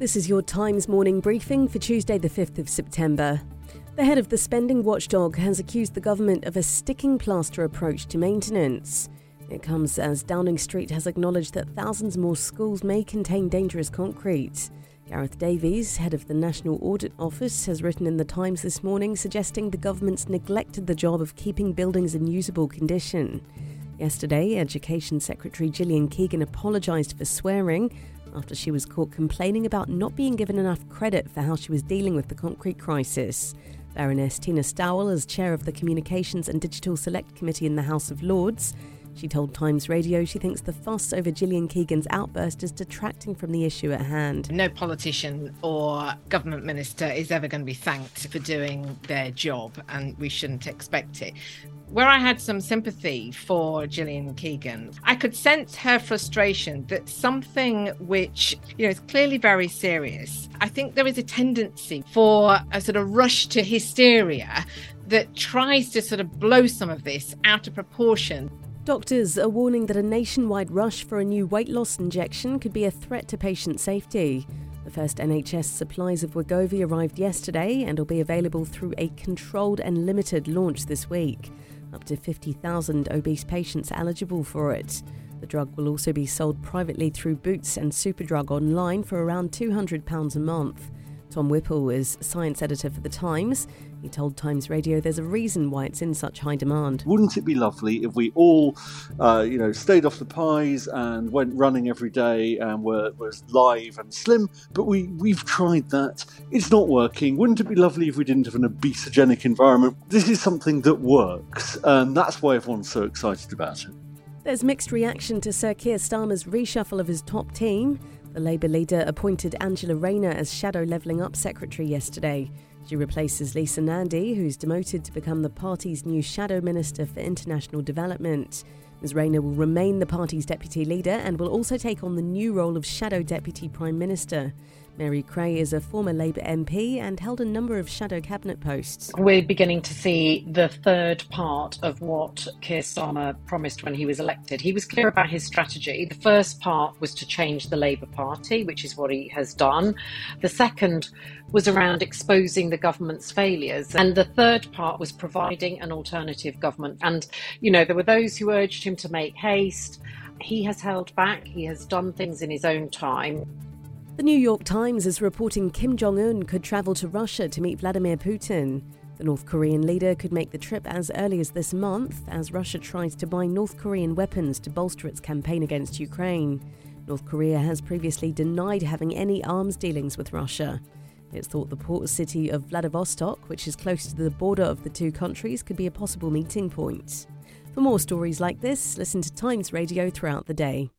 This is your Times morning briefing for Tuesday, the 5th of September. The head of the spending watchdog has accused the government of a sticking plaster approach to maintenance. It comes as Downing Street has acknowledged that thousands more schools may contain dangerous concrete. Gareth Davies, head of the National Audit Office, has written in the Times this morning suggesting the government's neglected the job of keeping buildings in usable condition. Yesterday, Education Secretary Gillian Keegan apologised for swearing after she was caught complaining about not being given enough credit for how she was dealing with the concrete crisis. Baroness Tina Stowell, as chair of the Communications and Digital Select Committee in the House of Lords, she told Times Radio she thinks the fuss over Gillian Keegan's outburst is detracting from the issue at hand. No politician or government minister is ever going to be thanked for doing their job, and we shouldn't expect it where I had some sympathy for Gillian Keegan, I could sense her frustration that something which, you know, is clearly very serious. I think there is a tendency for a sort of rush to hysteria that tries to sort of blow some of this out of proportion. Doctors are warning that a nationwide rush for a new weight loss injection could be a threat to patient safety. The first NHS supplies of Wegovy arrived yesterday and will be available through a controlled and limited launch this week up to 50,000 obese patients eligible for it. The drug will also be sold privately through Boots and Superdrug online for around £200 a month. Tom Whipple is science editor for The Times. He told Times Radio there's a reason why it's in such high demand. Wouldn't it be lovely if we all, uh, you know, stayed off the pies and went running every day and were was live and slim? But we we've tried that. It's not working. Wouldn't it be lovely if we didn't have an obesogenic environment? This is something that works, and that's why everyone's so excited about it. There's mixed reaction to Sir Keir Starmer's reshuffle of his top team. The Labour leader appointed Angela Rayner as Shadow Levelling Up Secretary yesterday. She replaces Lisa Nandy, who's demoted to become the party's new Shadow Minister for International Development. Ms Rayner will remain the party's deputy leader and will also take on the new role of Shadow Deputy Prime Minister. Mary Creagh is a former Labour MP and held a number of shadow cabinet posts. We're beginning to see the third part of what Keir Starmer promised when he was elected. He was clear about his strategy. The first part was to change the Labour Party, which is what he has done. The second was around exposing the government's failures. And the third part was providing an alternative government. And, you know, there were those who urged him to make haste. He has held back, he has done things in his own time. The New York Times is reporting Kim Jong un could travel to Russia to meet Vladimir Putin. The North Korean leader could make the trip as early as this month as Russia tries to buy North Korean weapons to bolster its campaign against Ukraine. North Korea has previously denied having any arms dealings with Russia. It's thought the port city of Vladivostok, which is close to the border of the two countries, could be a possible meeting point. For more stories like this, listen to Times Radio throughout the day.